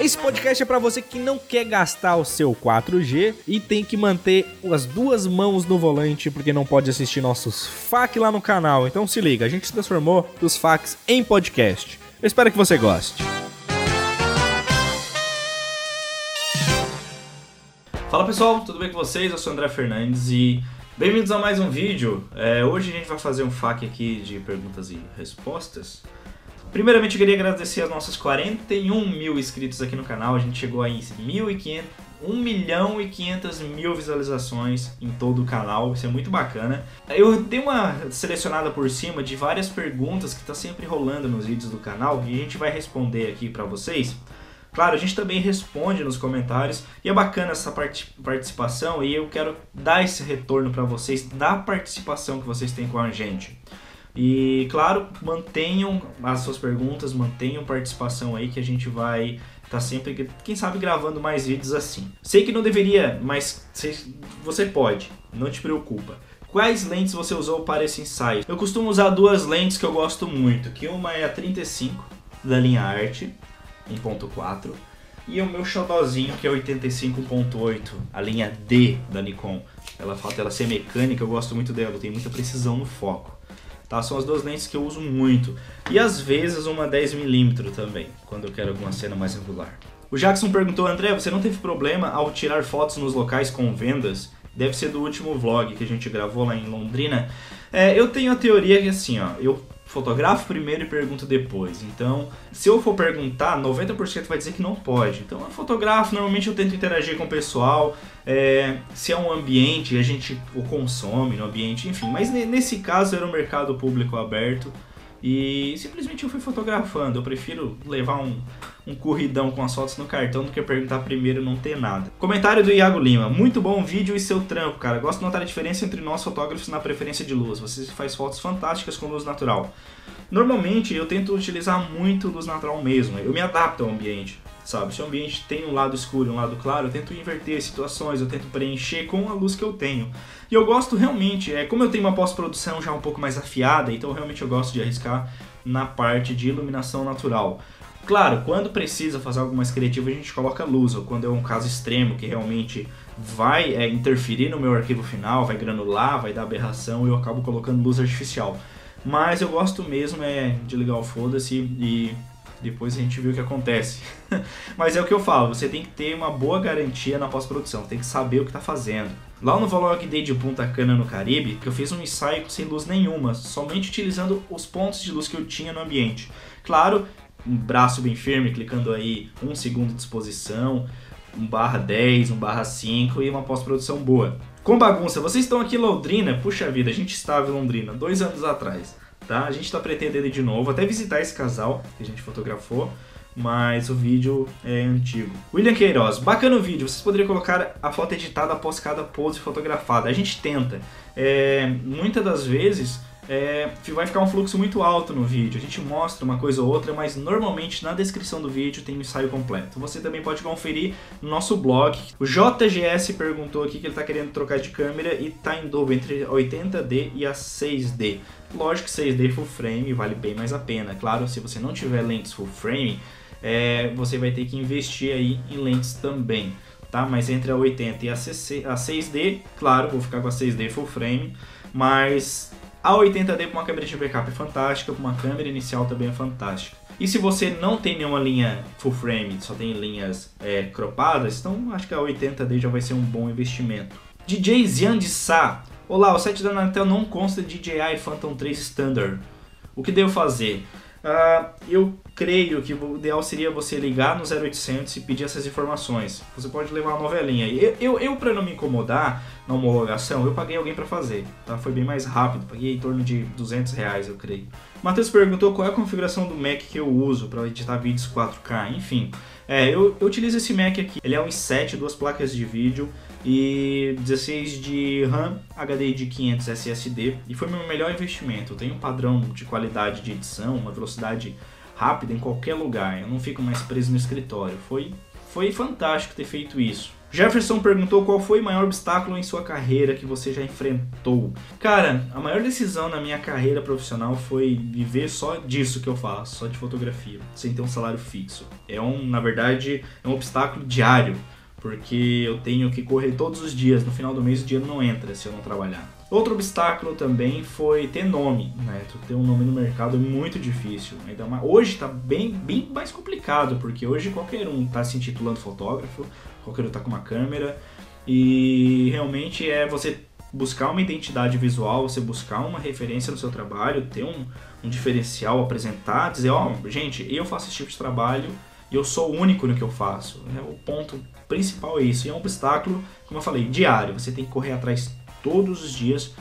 Esse podcast é para você que não quer gastar o seu 4G e tem que manter as duas mãos no volante porque não pode assistir nossos FAQ lá no canal. Então se liga, a gente transformou os FAQs em podcast. Eu espero que você goste. Fala pessoal, tudo bem com vocês? Eu sou o André Fernandes e bem-vindos a mais um vídeo. É, hoje a gente vai fazer um FAQ aqui de perguntas e respostas. Primeiramente, eu queria agradecer aos nossos 41 mil inscritos aqui no canal. A gente chegou a 1.500, 1 milhão e 500 mil visualizações em todo o canal. Isso é muito bacana. Eu dei uma selecionada por cima de várias perguntas que está sempre rolando nos vídeos do canal e a gente vai responder aqui para vocês. Claro, a gente também responde nos comentários e é bacana essa part participação e eu quero dar esse retorno para vocês da participação que vocês têm com a gente. E claro, mantenham as suas perguntas, mantenham participação aí que a gente vai estar tá sempre, quem sabe, gravando mais vídeos assim. Sei que não deveria, mas você pode, não te preocupa. Quais lentes você usou para esse ensaio? Eu costumo usar duas lentes que eu gosto muito, que uma é a 35 da linha Art em ponto .4 e o meu xodózinho que é 85.8, a linha D da Nikon. Ela falta ela ser mecânica, eu gosto muito dela, tem muita precisão no foco. Tá? São as duas lentes que eu uso muito. E às vezes uma 10mm também, quando eu quero alguma cena mais regular. O Jackson perguntou, André, você não teve problema ao tirar fotos nos locais com vendas? Deve ser do último vlog que a gente gravou lá em Londrina. É, eu tenho a teoria que assim, ó, eu fotografo primeiro e pergunto depois. Então, se eu for perguntar, 90% vai dizer que não pode. Então, eu fotografo, normalmente eu tento interagir com o pessoal, é, se é um ambiente, a gente o consome no ambiente, enfim. Mas nesse caso era um mercado público aberto, e simplesmente eu fui fotografando. Eu prefiro levar um, um corridão com as fotos no cartão do que perguntar primeiro e não ter nada. Comentário do Iago Lima. Muito bom vídeo e seu trampo, cara. Gosto de notar a diferença entre nós fotógrafos na preferência de luz. Você faz fotos fantásticas com luz natural. Normalmente eu tento utilizar muito luz natural mesmo. Eu me adapto ao ambiente sabe? Se o ambiente tem um lado escuro e um lado claro, eu tento inverter situações, eu tento preencher com a luz que eu tenho. E eu gosto realmente, é como eu tenho uma pós-produção já um pouco mais afiada, então realmente eu gosto de arriscar na parte de iluminação natural. Claro, quando precisa fazer algo mais criativo, a gente coloca luz, ou quando é um caso extremo que realmente vai é, interferir no meu arquivo final, vai granular, vai dar aberração, eu acabo colocando luz artificial. Mas eu gosto mesmo é de ligar o foda-se e depois a gente vê o que acontece. Mas é o que eu falo, você tem que ter uma boa garantia na pós-produção, tem que saber o que está fazendo. Lá no Vlog Day de Punta Cana no Caribe, eu fiz um ensaio sem luz nenhuma, somente utilizando os pontos de luz que eu tinha no ambiente. Claro, um braço bem firme, clicando aí um segundo de exposição, um barra 10, um barra 5 e uma pós-produção boa. Com bagunça, vocês estão aqui em Londrina? Puxa vida, a gente estava em Londrina dois anos atrás tá? A gente está pretendendo de novo, até visitar esse casal que a gente fotografou, mas o vídeo é antigo. William Queiroz, bacana o vídeo, vocês poderiam colocar a foto editada após cada pose fotografada. A gente tenta. É, muitas das vezes é, vai ficar um fluxo muito alto no vídeo. A gente mostra uma coisa ou outra, mas normalmente na descrição do vídeo tem o um ensaio completo. Você também pode conferir no nosso blog. O JGS perguntou aqui que ele está querendo trocar de câmera e está em dúvida entre a 80D e a 6D. Lógico que 6D full frame vale bem mais a pena. Claro, se você não tiver lentes full frame, é, você vai ter que investir aí em lentes também. Tá? Mas entre a 80 e a, CC, a 6D, claro, vou ficar com a 6D full frame, mas a 80D para uma câmera de backup é fantástica, para uma câmera inicial também é fantástica. E se você não tem nenhuma linha full frame, só tem linhas é, cropadas, então acho que a 80D já vai ser um bom investimento. DJ Zian de Sá. Olá, o site da Anatel não consta de DJI Phantom 3 Standard. O que devo fazer? Uh, eu creio que o ideal seria você ligar no 0800 e pedir essas informações. Você pode levar uma novelinha. Eu, eu, eu para não me incomodar na homologação, eu paguei alguém para fazer. Tá? Foi bem mais rápido, paguei em torno de 200 reais, eu creio. Matheus perguntou qual é a configuração do Mac que eu uso para editar vídeos 4K. Enfim, é, eu, eu utilizo esse Mac aqui. Ele é um i7, duas placas de vídeo e 16 de RAM, HD de 500 SSD e foi meu melhor investimento. Eu tenho um padrão de qualidade de edição, uma velocidade rápida em qualquer lugar. Eu não fico mais preso no escritório. Foi foi fantástico ter feito isso. Jefferson perguntou qual foi o maior obstáculo em sua carreira que você já enfrentou. Cara, a maior decisão na minha carreira profissional foi viver só disso que eu faço, só de fotografia, sem ter um salário fixo. É um, na verdade, é um obstáculo diário, porque eu tenho que correr todos os dias. No final do mês o dinheiro não entra se eu não trabalhar. Outro obstáculo também foi ter nome, né? Tu ter um nome no mercado é muito difícil. Ainda mais, hoje está bem, bem mais complicado, porque hoje qualquer um está se intitulando fotógrafo, qualquer um está com uma câmera, e realmente é você buscar uma identidade visual, você buscar uma referência no seu trabalho, ter um, um diferencial, apresentar, dizer, ó, oh, gente, eu faço esse tipo de trabalho e eu sou único no que eu faço. É, o ponto principal é isso. E é um obstáculo, como eu falei, diário. Você tem que correr atrás todos os dias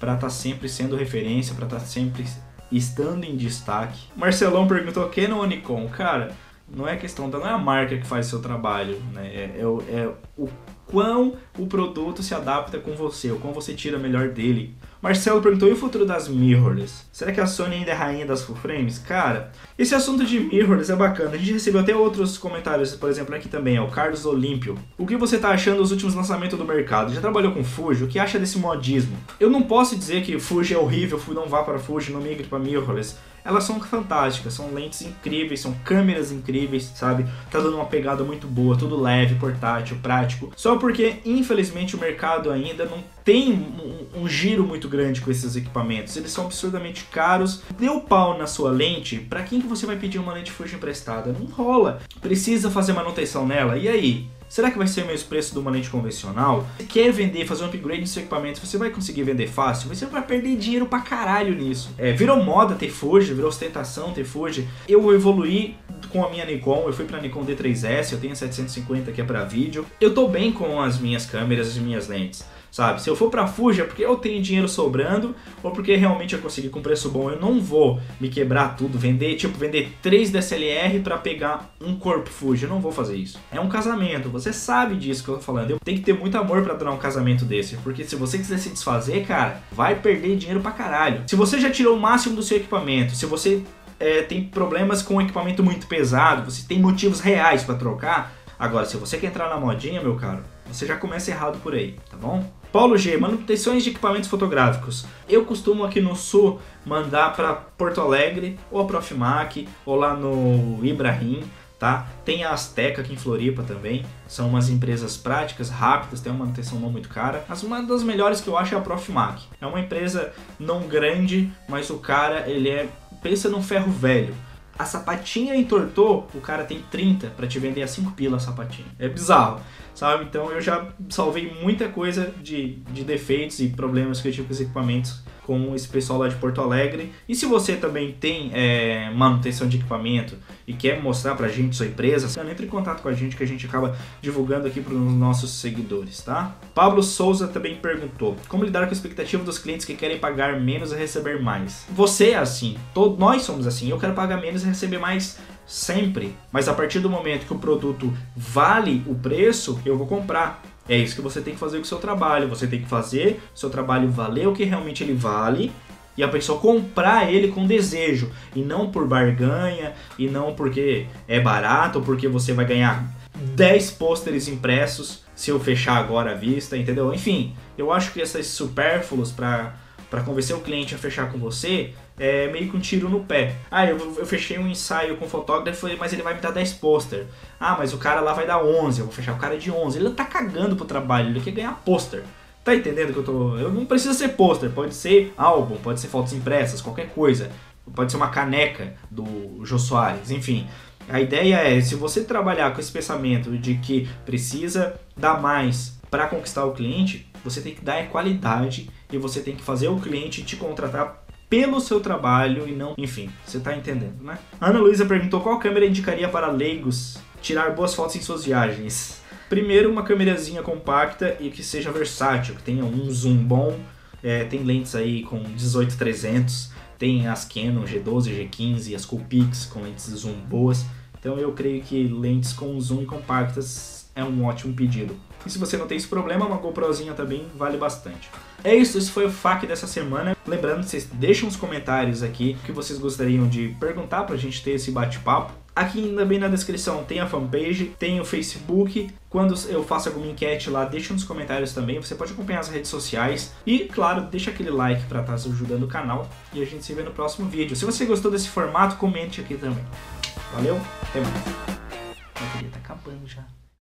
para estar tá sempre sendo referência, para estar tá sempre estando em destaque. Marcelão perguntou Canon ou Nikon? Cara, não é questão da não é a marca que faz seu trabalho, né? É, é, é o quão o produto se adapta com você, o quão você tira melhor dele. Marcelo perguntou: e o futuro das mirrorless? Será que a Sony ainda é rainha das full frames? Cara, esse assunto de mirrorless é bacana. A gente recebeu até outros comentários, por exemplo, aqui também, ó, o Carlos Olímpio. O que você tá achando dos últimos lançamentos do mercado? Já trabalhou com Fuji? O que acha desse modismo? Eu não posso dizer que Fuji é horrível, não vá para Fuji, não migre para mirrorless elas são fantásticas, são lentes incríveis, são câmeras incríveis, sabe? Tá dando uma pegada muito boa, tudo leve, portátil, prático. Só porque, infelizmente, o mercado ainda não tem um, um giro muito grande com esses equipamentos. Eles são absurdamente caros. Deu pau na sua lente, para quem que você vai pedir uma lente Fuji emprestada? Não rola. Precisa fazer manutenção nela. E aí? Será que vai ser o mesmo preço de uma lente convencional? Se quer vender, fazer um upgrade no seu equipamento, você vai conseguir vender fácil? Você vai perder dinheiro pra caralho nisso. É, virou moda ter Fuji, virou ostentação ter Fuji. Eu evoluí com a minha Nikon, eu fui pra Nikon D3S, eu tenho 750 que é pra vídeo. Eu tô bem com as minhas câmeras, as minhas lentes sabe? Se eu for para Fuji é porque eu tenho dinheiro sobrando ou porque realmente eu consegui com preço bom. Eu não vou me quebrar tudo, vender, tipo, vender três DSLR para pegar um corpo Fuji. Eu não vou fazer isso. É um casamento, você sabe disso que eu tô falando. Eu tenho que ter muito amor para durar um casamento desse, porque se você quiser se desfazer, cara, vai perder dinheiro pra caralho. Se você já tirou o máximo do seu equipamento, se você é, tem problemas com equipamento muito pesado, você tem motivos reais para trocar. Agora, se você quer entrar na modinha, meu caro, você já começa errado por aí, tá bom? Paulo G, manutenções de equipamentos fotográficos. Eu costumo aqui no sul mandar para Porto Alegre, ou a Profimac, ou lá no Ibrahim, tá? Tem a Azteca aqui em Floripa também. São umas empresas práticas, rápidas, tem uma manutenção não muito cara. Mas uma das melhores que eu acho é a Profimac. É uma empresa não grande, mas o cara, ele é pensa num ferro velho. A sapatinha entortou, o cara tem 30 para te vender a 5 pila a sapatinha. É bizarro sabe? Então eu já salvei muita coisa de, de defeitos e problemas que eu tive com os equipamentos com esse pessoal lá de Porto Alegre. E se você também tem é, manutenção de equipamento e quer mostrar pra gente sua empresa, entre em contato com a gente que a gente acaba divulgando aqui para os nossos seguidores, tá? Pablo Souza também perguntou: como lidar com a expectativa dos clientes que querem pagar menos e receber mais? Você é assim, nós somos assim. Eu quero pagar menos e receber mais sempre, mas a partir do momento que o produto vale o preço, eu vou comprar. É isso que você tem que fazer com o seu trabalho. Você tem que fazer seu trabalho valer o que realmente ele vale e a pessoa comprar ele com desejo e não por barganha e não porque é barato ou porque você vai ganhar 10 pôsteres impressos se eu fechar agora a vista, entendeu? Enfim, eu acho que esses supérfluos para para convencer o cliente a fechar com você, é meio que um tiro no pé. Ah, eu, eu fechei um ensaio com o fotógrafo, mas ele vai me dar 10 pôster. Ah, mas o cara lá vai dar 11, eu vou fechar o cara de 11. Ele tá cagando pro trabalho, ele quer ganhar pôster. Tá entendendo que eu tô. Eu não precisa ser pôster, pode ser álbum, pode ser fotos impressas, qualquer coisa. Pode ser uma caneca do Jô Soares, enfim. A ideia é, se você trabalhar com esse pensamento de que precisa dar mais para conquistar o cliente, você tem que dar qualidade e você tem que fazer o cliente te contratar pelo seu trabalho e não, enfim, você tá entendendo, né? Ana Luísa perguntou qual câmera indicaria para leigos tirar boas fotos em suas viagens. Primeiro, uma câmerazinha compacta e que seja versátil, que tenha um zoom bom. É, tem lentes aí com 18-300, tem as Canon G12, G15, as Coolpix com lentes zoom boas. Então eu creio que lentes com zoom e compactas é um ótimo pedido. E se você não tem esse problema, uma GoProzinha também vale bastante. É isso, esse foi o FAQ dessa semana. Lembrando, vocês deixam os comentários aqui que vocês gostariam de perguntar pra gente ter esse bate-papo. Aqui também na descrição tem a fanpage, tem o Facebook. Quando eu faço alguma enquete lá, deixa nos comentários também. Você pode acompanhar as redes sociais. E, claro, deixa aquele like para estar tá ajudando o canal. E a gente se vê no próximo vídeo. Se você gostou desse formato, comente aqui também. Valeu, até mais. A bateria tá acabando já.